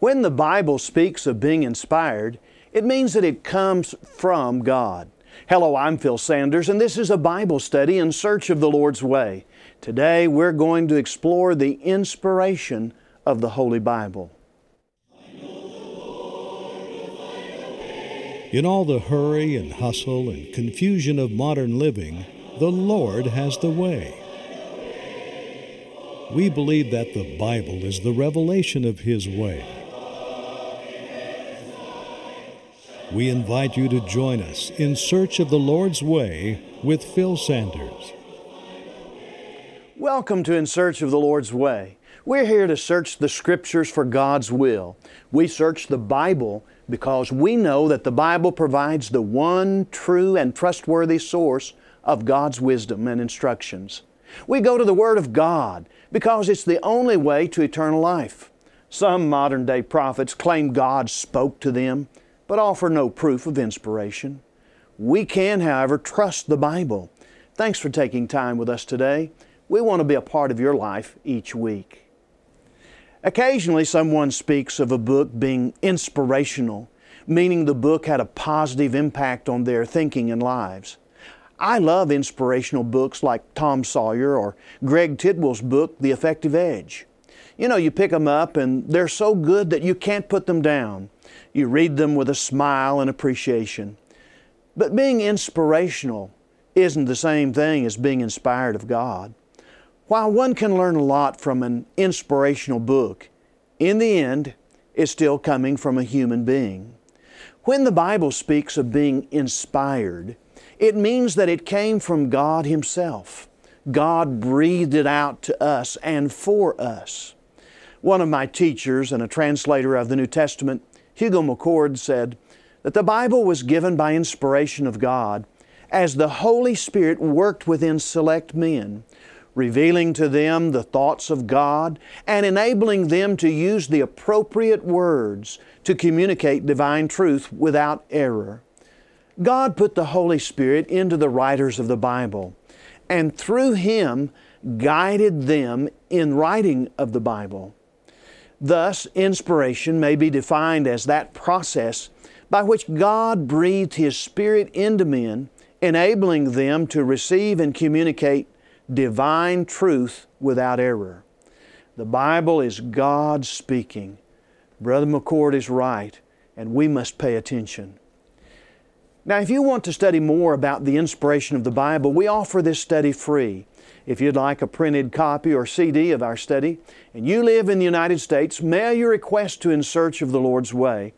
When the Bible speaks of being inspired, it means that it comes from God. Hello, I'm Phil Sanders, and this is a Bible study in search of the Lord's way. Today, we're going to explore the inspiration of the Holy Bible. In all the hurry and hustle and confusion of modern living, the Lord has the way. We believe that the Bible is the revelation of His way. We invite you to join us in search of the Lord's way with Phil Sanders. Welcome to In Search of the Lord's Way. We're here to search the Scriptures for God's will. We search the Bible because we know that the Bible provides the one true and trustworthy source of God's wisdom and instructions. We go to the Word of God because it's the only way to eternal life. Some modern day prophets claim God spoke to them but offer no proof of inspiration. We can, however, trust the Bible. Thanks for taking time with us today. We want to be a part of your life each week. Occasionally, someone speaks of a book being inspirational, meaning the book had a positive impact on their thinking and lives. I love inspirational books like Tom Sawyer or Greg Tidwell's book, The Effective Edge. You know, you pick them up and they're so good that you can't put them down. You read them with a smile and appreciation. But being inspirational isn't the same thing as being inspired of God. While one can learn a lot from an inspirational book, in the end, it's still coming from a human being. When the Bible speaks of being inspired, it means that it came from God Himself. God breathed it out to us and for us. One of my teachers and a translator of the New Testament Hugo McCord said that the Bible was given by inspiration of God as the Holy Spirit worked within select men, revealing to them the thoughts of God and enabling them to use the appropriate words to communicate divine truth without error. God put the Holy Spirit into the writers of the Bible and through Him guided them in writing of the Bible. Thus, inspiration may be defined as that process by which God breathed His Spirit into men, enabling them to receive and communicate divine truth without error. The Bible is God speaking. Brother McCord is right, and we must pay attention. Now, if you want to study more about the inspiration of the Bible, we offer this study free. If you'd like a printed copy or CD of our study, and you live in the United States, mail your request to In Search of the Lord's Way.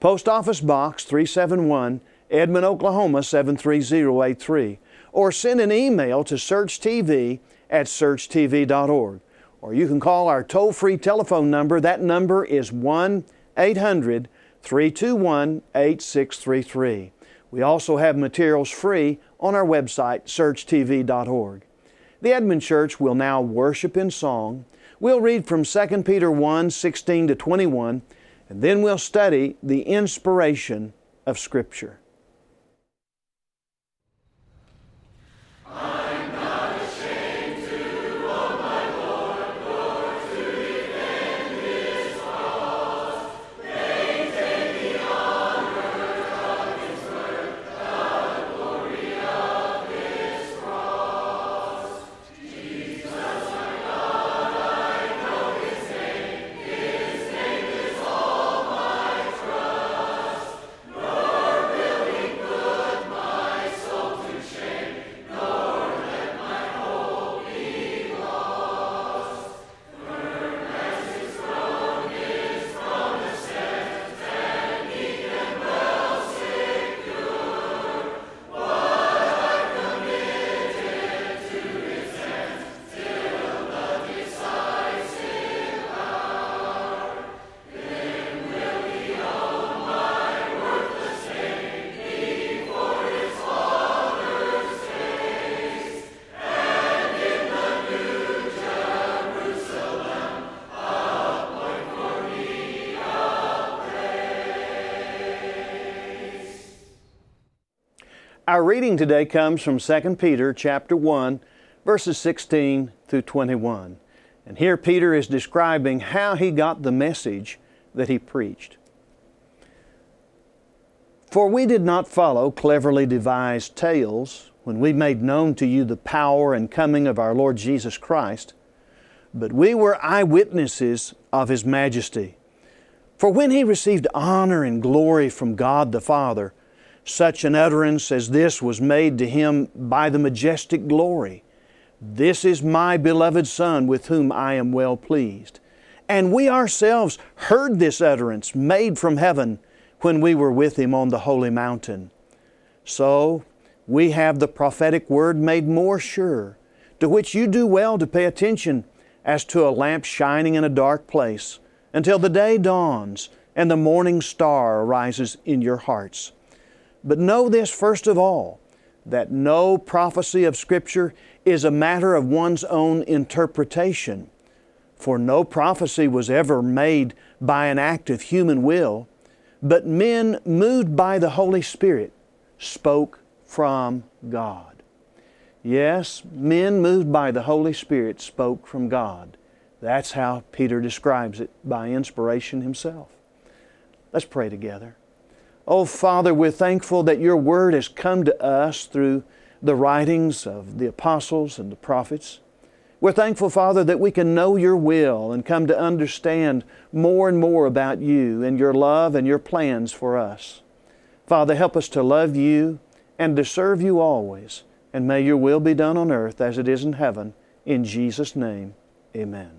Post Office Box 371, Edmond, Oklahoma 73083. Or send an email to searchtv at searchtv.org. Or you can call our toll free telephone number. That number is 1 800 321 8633. We also have materials free on our website, searchtv.org. The Edmond Church will now worship in song. We'll read from 2 Peter 1 16 to 21, and then we'll study the inspiration of Scripture. Our reading today comes from 2 Peter chapter 1 verses 16 through 21. And here Peter is describing how he got the message that he preached. For we did not follow cleverly devised tales when we made known to you the power and coming of our Lord Jesus Christ, but we were eyewitnesses of His majesty. For when He received honor and glory from God the Father, such an utterance as this was made to Him by the majestic glory This is my beloved Son with whom I am well pleased. And we ourselves heard this utterance made from heaven when we were with Him on the holy mountain. So we have the prophetic word made more sure, to which you do well to pay attention as to a lamp shining in a dark place, until the day dawns and the morning star arises in your hearts. But know this first of all, that no prophecy of Scripture is a matter of one's own interpretation. For no prophecy was ever made by an act of human will, but men moved by the Holy Spirit spoke from God. Yes, men moved by the Holy Spirit spoke from God. That's how Peter describes it by inspiration himself. Let's pray together. Oh, Father, we're thankful that your word has come to us through the writings of the apostles and the prophets. We're thankful, Father, that we can know your will and come to understand more and more about you and your love and your plans for us. Father, help us to love you and to serve you always. And may your will be done on earth as it is in heaven. In Jesus' name, amen.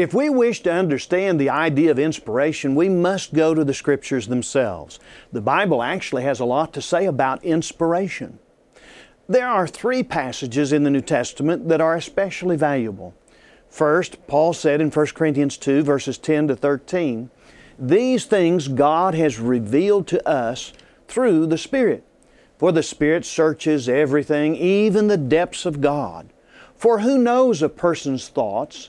If we wish to understand the idea of inspiration, we must go to the Scriptures themselves. The Bible actually has a lot to say about inspiration. There are three passages in the New Testament that are especially valuable. First, Paul said in 1 Corinthians 2, verses 10 to 13, These things God has revealed to us through the Spirit. For the Spirit searches everything, even the depths of God. For who knows a person's thoughts?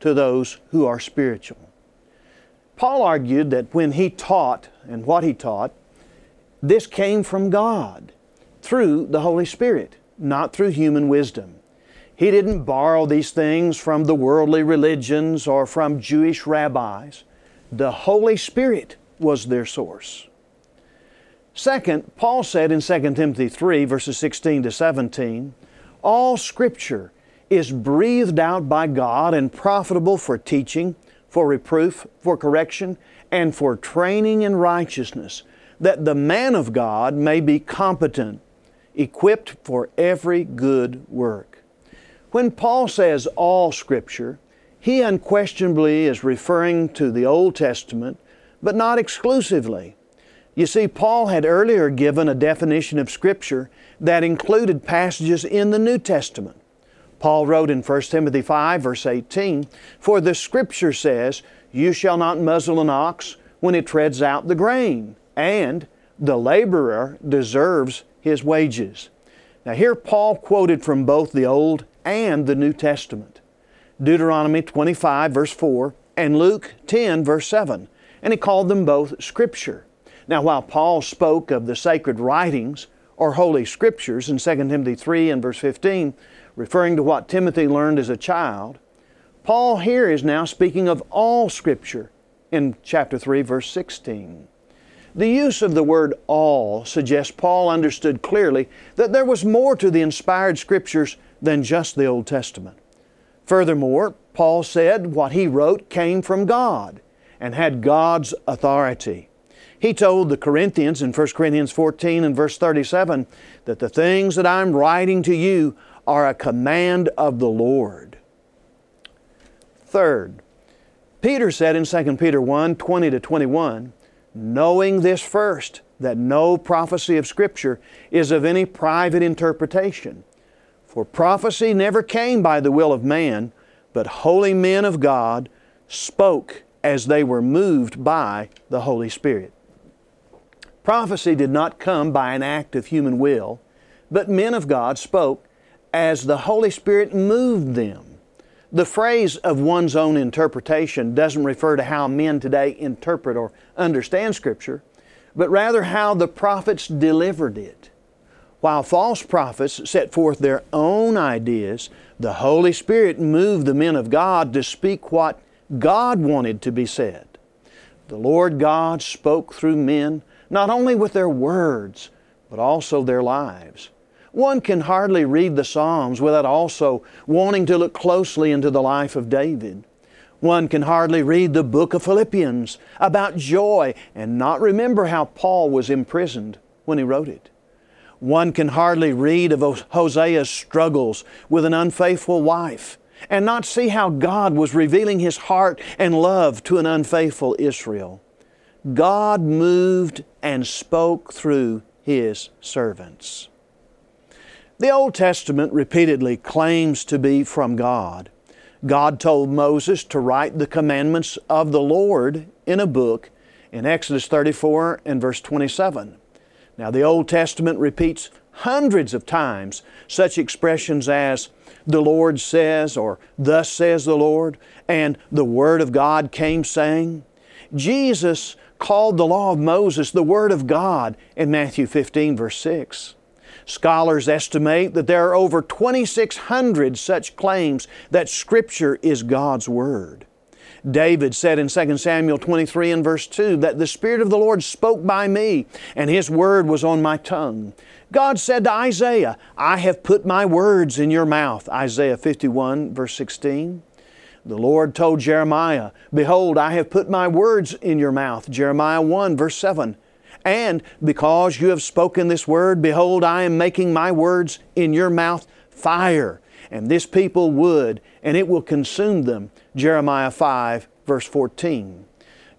to those who are spiritual. Paul argued that when he taught and what he taught, this came from God through the Holy Spirit, not through human wisdom. He didn't borrow these things from the worldly religions or from Jewish rabbis. The Holy Spirit was their source. Second, Paul said in 2 Timothy 3, verses 16 to 17, All Scripture is breathed out by God and profitable for teaching, for reproof, for correction, and for training in righteousness, that the man of God may be competent, equipped for every good work. When Paul says all Scripture, he unquestionably is referring to the Old Testament, but not exclusively. You see, Paul had earlier given a definition of Scripture that included passages in the New Testament. Paul wrote in 1 Timothy 5, verse 18, For the Scripture says, You shall not muzzle an ox when it treads out the grain, and the laborer deserves his wages. Now, here Paul quoted from both the Old and the New Testament Deuteronomy 25, verse 4, and Luke 10, verse 7, and he called them both Scripture. Now, while Paul spoke of the sacred writings or Holy Scriptures in 2 Timothy 3 and verse 15, referring to what Timothy learned as a child, Paul here is now speaking of all Scripture in chapter 3, verse 16. The use of the word all suggests Paul understood clearly that there was more to the inspired Scriptures than just the Old Testament. Furthermore, Paul said what he wrote came from God and had God's authority. He told the Corinthians in 1 Corinthians 14 and verse 37 that the things that I'm writing to you are a command of the Lord. Third, Peter said in 2 Peter 1 20 to 21, knowing this first, that no prophecy of Scripture is of any private interpretation. For prophecy never came by the will of man, but holy men of God spoke as they were moved by the Holy Spirit. Prophecy did not come by an act of human will, but men of God spoke as the Holy Spirit moved them. The phrase of one's own interpretation doesn't refer to how men today interpret or understand Scripture, but rather how the prophets delivered it. While false prophets set forth their own ideas, the Holy Spirit moved the men of God to speak what God wanted to be said. The Lord God spoke through men not only with their words, but also their lives. One can hardly read the Psalms without also wanting to look closely into the life of David. One can hardly read the book of Philippians about joy and not remember how Paul was imprisoned when he wrote it. One can hardly read of Hosea's struggles with an unfaithful wife and not see how God was revealing His heart and love to an unfaithful Israel. God moved and spoke through His servants. The Old Testament repeatedly claims to be from God. God told Moses to write the commandments of the Lord in a book in Exodus 34 and verse 27. Now, the Old Testament repeats hundreds of times such expressions as the Lord says, or thus says the Lord, and the Word of God came saying. Jesus called the law of Moses the Word of God in Matthew 15, verse 6. Scholars estimate that there are over 2,600 such claims that Scripture is God's Word. David said in 2 Samuel 23 and verse 2 that the Spirit of the Lord spoke by me, and His Word was on my tongue. God said to Isaiah, I have put my words in your mouth, Isaiah 51 verse 16. The Lord told Jeremiah, Behold, I have put my words in your mouth. Jeremiah 1, verse 7. And because you have spoken this word, behold, I am making my words in your mouth fire, and this people wood, and it will consume them. Jeremiah 5, verse 14.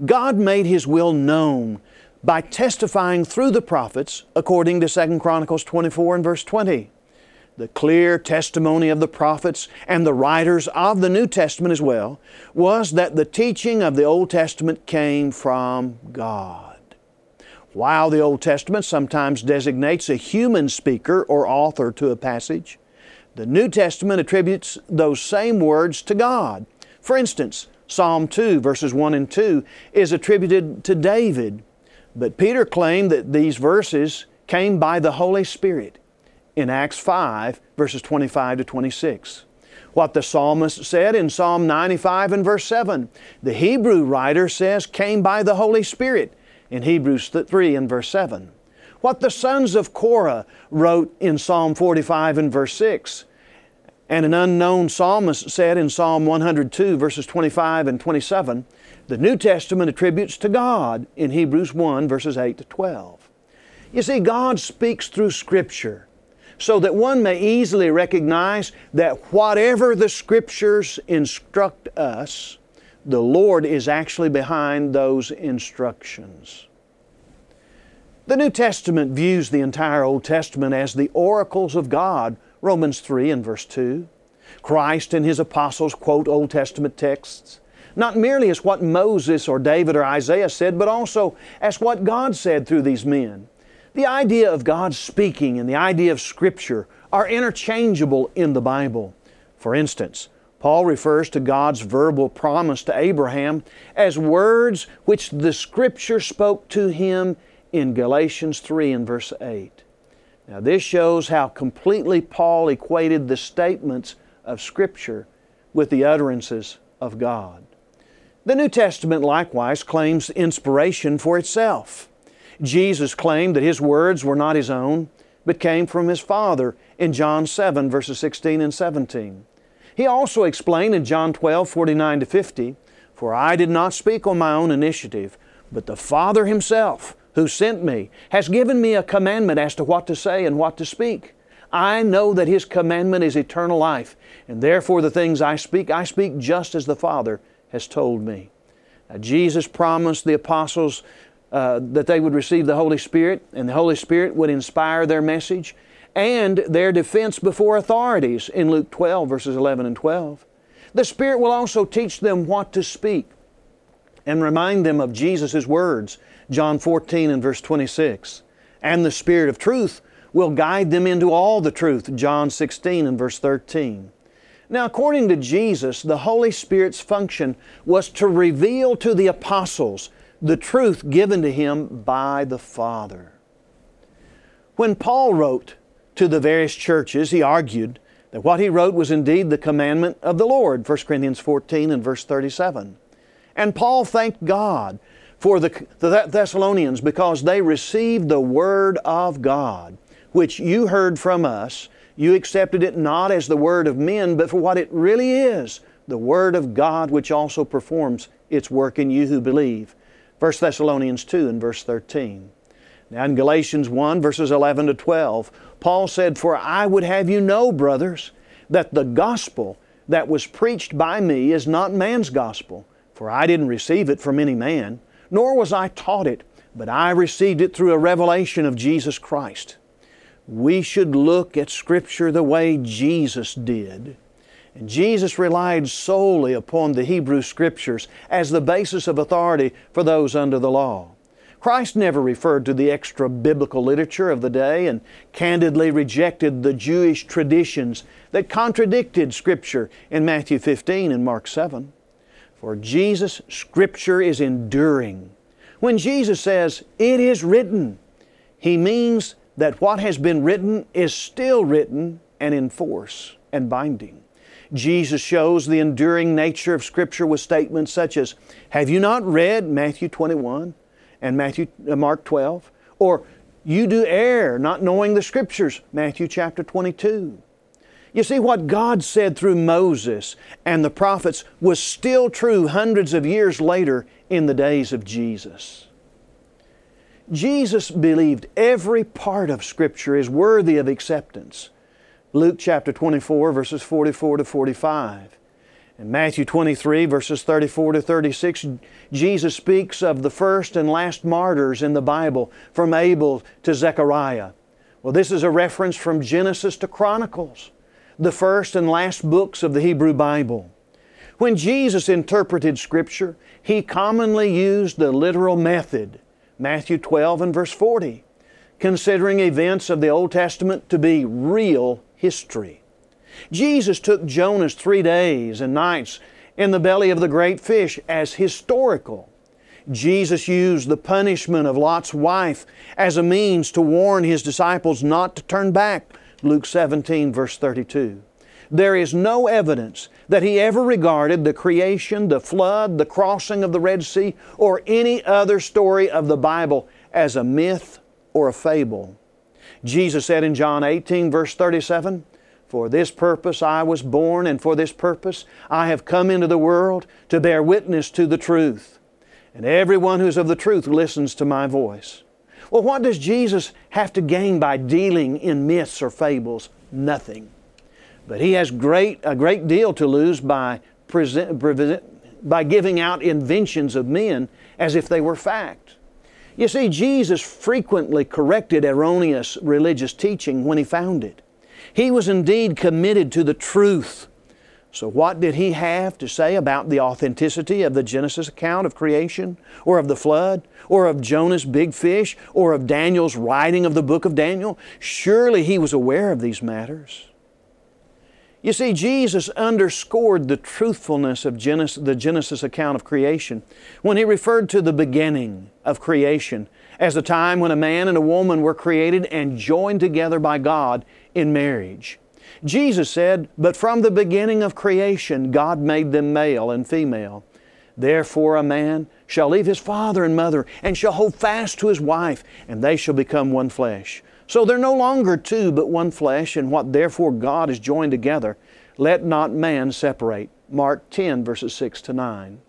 God made His will known by testifying through the prophets, according to 2 Chronicles 24 and verse 20 the clear testimony of the prophets and the writers of the New Testament as well, was that the teaching of the Old Testament came from God. While the Old Testament sometimes designates a human speaker or author to a passage, the New Testament attributes those same words to God. For instance, Psalm 2, verses 1 and 2, is attributed to David, but Peter claimed that these verses came by the Holy Spirit in Acts 5, verses 25 to 26. What the psalmist said in Psalm 95 and verse 7, the Hebrew writer says came by the Holy Spirit in Hebrews 3 and verse 7. What the sons of Korah wrote in Psalm 45 and verse 6, and an unknown psalmist said in Psalm 102, verses 25 and 27, the New Testament attributes to God in Hebrews 1, verses 8 to 12. You see, God speaks through Scripture so that one may easily recognize that whatever the Scriptures instruct us, the Lord is actually behind those instructions. The New Testament views the entire Old Testament as the oracles of God, Romans 3 and verse 2. Christ and His apostles quote Old Testament texts, not merely as what Moses or David or Isaiah said, but also as what God said through these men. The idea of God speaking and the idea of Scripture are interchangeable in the Bible. For instance, Paul refers to God's verbal promise to Abraham as words which the Scripture spoke to him in Galatians 3 and verse 8. Now, this shows how completely Paul equated the statements of Scripture with the utterances of God. The New Testament likewise claims inspiration for itself. Jesus claimed that His words were not His own, but came from His Father in John 7, verses 16 and 17. He also explained in John 12, 49 to 50, For I did not speak on my own initiative, but the Father Himself, who sent me, has given me a commandment as to what to say and what to speak. I know that His commandment is eternal life, and therefore the things I speak, I speak just as the Father has told me. Now, Jesus promised the apostles uh, that they would receive the Holy Spirit, and the Holy Spirit would inspire their message and their defense before authorities in Luke 12, verses 11 and 12. The Spirit will also teach them what to speak and remind them of Jesus' words, John 14 and verse 26. And the Spirit of truth will guide them into all the truth, John 16 and verse 13. Now, according to Jesus, the Holy Spirit's function was to reveal to the apostles the truth given to him by the Father. When Paul wrote to the various churches, he argued that what he wrote was indeed the commandment of the Lord, 1 Corinthians 14 and verse 37. And Paul thanked God for the, the Thessalonians because they received the Word of God, which you heard from us. You accepted it not as the Word of men, but for what it really is the Word of God, which also performs its work in you who believe. 1 Thessalonians 2 and verse 13. Now in Galatians 1, verses 11 to 12, Paul said, For I would have you know, brothers, that the gospel that was preached by me is not man's gospel, for I didn't receive it from any man, nor was I taught it, but I received it through a revelation of Jesus Christ. We should look at Scripture the way Jesus did. And Jesus relied solely upon the Hebrew Scriptures as the basis of authority for those under the law. Christ never referred to the extra biblical literature of the day and candidly rejected the Jewish traditions that contradicted Scripture in Matthew 15 and Mark 7. For Jesus, Scripture is enduring. When Jesus says, It is written, He means that what has been written is still written and in force and binding. Jesus shows the enduring nature of Scripture with statements such as, Have you not read Matthew 21? And Matthew, uh, Mark 12. Or you do err, not knowing the Scriptures, Matthew chapter 22. You see, what God said through Moses and the prophets was still true hundreds of years later in the days of Jesus. Jesus believed every part of Scripture is worthy of acceptance. Luke chapter 24, verses 44 to 45. In Matthew 23, verses 34 to 36, Jesus speaks of the first and last martyrs in the Bible, from Abel to Zechariah. Well, this is a reference from Genesis to Chronicles, the first and last books of the Hebrew Bible. When Jesus interpreted Scripture, he commonly used the literal method, Matthew 12 and verse 40, considering events of the Old Testament to be real history. Jesus took Jonah's three days and nights in the belly of the great fish as historical. Jesus used the punishment of Lot's wife as a means to warn his disciples not to turn back. Luke 17, verse 32. There is no evidence that he ever regarded the creation, the flood, the crossing of the Red Sea, or any other story of the Bible as a myth or a fable. Jesus said in John 18, verse 37, for this purpose I was born, and for this purpose I have come into the world to bear witness to the truth. And everyone who's of the truth listens to my voice. Well, what does Jesus have to gain by dealing in myths or fables? Nothing. But he has great, a great deal to lose by present, by giving out inventions of men as if they were fact. You see, Jesus frequently corrected erroneous religious teaching when he found it. He was indeed committed to the truth. So, what did he have to say about the authenticity of the Genesis account of creation, or of the flood, or of Jonah's big fish, or of Daniel's writing of the book of Daniel? Surely he was aware of these matters. You see, Jesus underscored the truthfulness of Genesis, the Genesis account of creation when He referred to the beginning of creation as the time when a man and a woman were created and joined together by God in marriage. Jesus said, But from the beginning of creation, God made them male and female. Therefore, a man shall leave his father and mother and shall hold fast to his wife, and they shall become one flesh. So they're no longer two, but one flesh, and what therefore God has joined together, let not man separate. Mark 10, verses 6 to 9.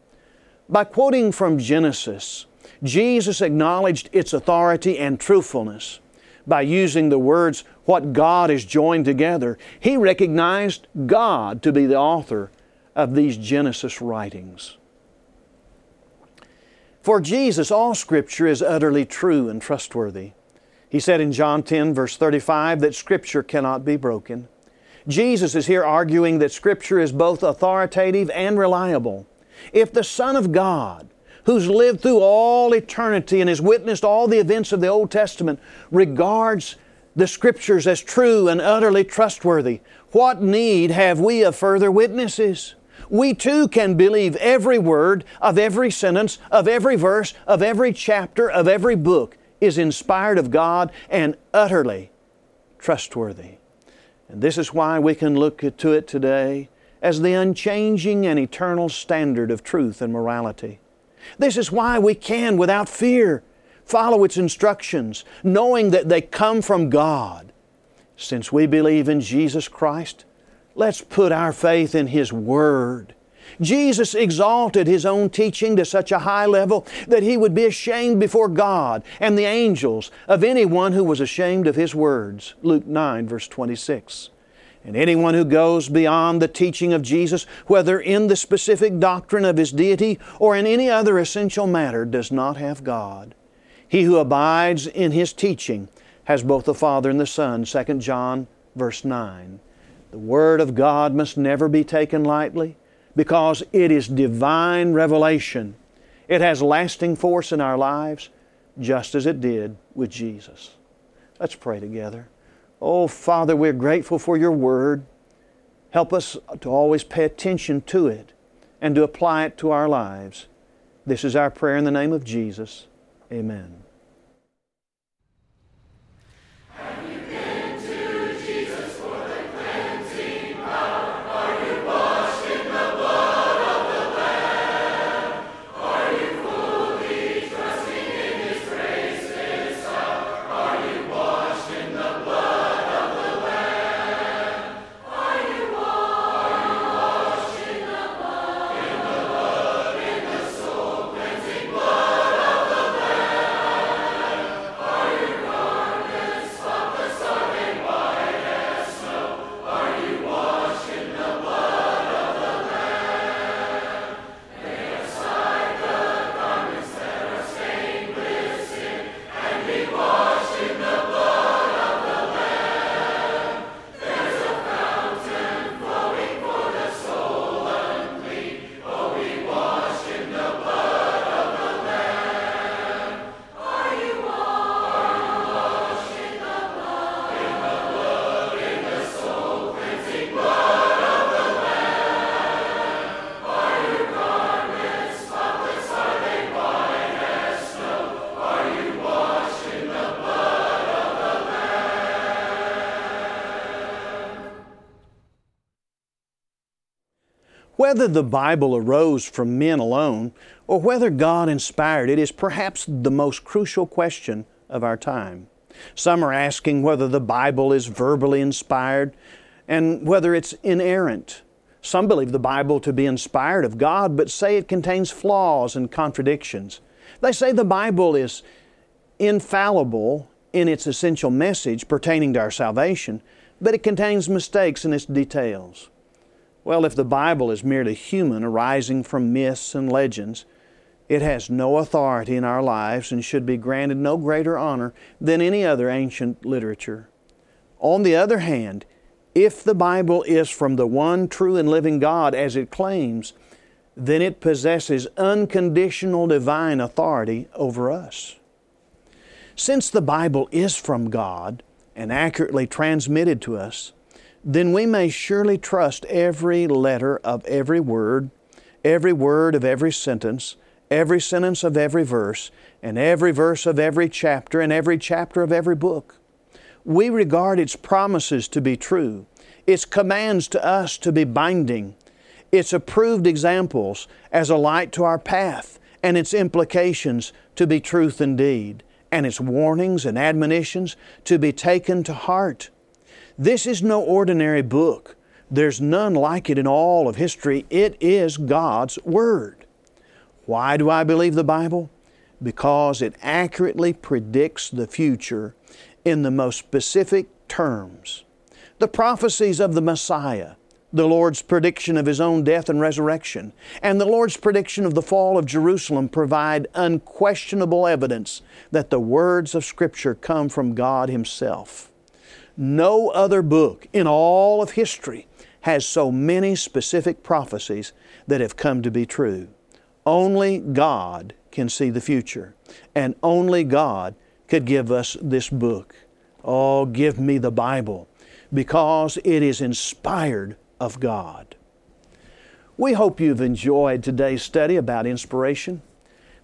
By quoting from Genesis, Jesus acknowledged its authority and truthfulness. By using the words, what God has joined together, he recognized God to be the author of these Genesis writings. For Jesus, all Scripture is utterly true and trustworthy. He said in John 10, verse 35, that Scripture cannot be broken. Jesus is here arguing that Scripture is both authoritative and reliable. If the Son of God, who's lived through all eternity and has witnessed all the events of the Old Testament, regards the Scriptures as true and utterly trustworthy, what need have we of further witnesses? We too can believe every word of every sentence, of every verse, of every chapter, of every book is inspired of God and utterly trustworthy. And this is why we can look to it today as the unchanging and eternal standard of truth and morality. This is why we can, without fear, follow its instructions, knowing that they come from God. Since we believe in Jesus Christ, let's put our faith in His Word Jesus exalted His own teaching to such a high level that He would be ashamed before God and the angels of anyone who was ashamed of His words. Luke 9, verse 26. And anyone who goes beyond the teaching of Jesus, whether in the specific doctrine of His deity or in any other essential matter, does not have God. He who abides in His teaching has both the Father and the Son. 2 John, verse 9. The Word of God must never be taken lightly because it is divine revelation. It has lasting force in our lives, just as it did with Jesus. Let's pray together. Oh, Father, we're grateful for your word. Help us to always pay attention to it and to apply it to our lives. This is our prayer in the name of Jesus. Amen. Whether the Bible arose from men alone or whether God inspired it is perhaps the most crucial question of our time. Some are asking whether the Bible is verbally inspired and whether it's inerrant. Some believe the Bible to be inspired of God but say it contains flaws and contradictions. They say the Bible is infallible in its essential message pertaining to our salvation, but it contains mistakes in its details. Well, if the Bible is merely human, arising from myths and legends, it has no authority in our lives and should be granted no greater honor than any other ancient literature. On the other hand, if the Bible is from the one true and living God as it claims, then it possesses unconditional divine authority over us. Since the Bible is from God and accurately transmitted to us, then we may surely trust every letter of every word, every word of every sentence, every sentence of every verse, and every verse of every chapter, and every chapter of every book. We regard its promises to be true, its commands to us to be binding, its approved examples as a light to our path, and its implications to be truth indeed, and its warnings and admonitions to be taken to heart. This is no ordinary book. There's none like it in all of history. It is God's Word. Why do I believe the Bible? Because it accurately predicts the future in the most specific terms. The prophecies of the Messiah, the Lord's prediction of His own death and resurrection, and the Lord's prediction of the fall of Jerusalem provide unquestionable evidence that the words of Scripture come from God Himself. No other book in all of history has so many specific prophecies that have come to be true. Only God can see the future, and only God could give us this book. Oh, give me the Bible, because it is inspired of God. We hope you've enjoyed today's study about inspiration.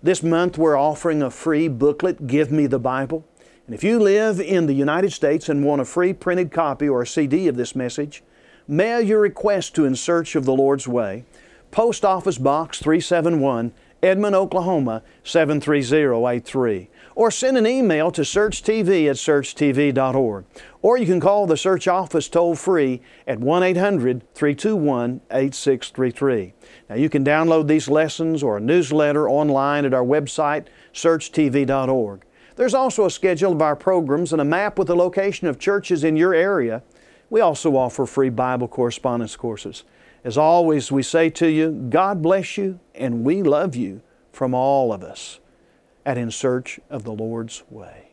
This month we're offering a free booklet, Give Me the Bible. And if you live in the United States and want a free printed copy or a CD of this message, mail your request to In Search of the Lord's Way, Post Office Box 371, Edmond, Oklahoma 73083. Or send an email to searchtv at searchtv.org. Or you can call the search office toll free at 1 800 321 8633. Now you can download these lessons or a newsletter online at our website, searchtv.org. There's also a schedule of our programs and a map with the location of churches in your area. We also offer free Bible correspondence courses. As always, we say to you, God bless you, and we love you from all of us at In Search of the Lord's Way.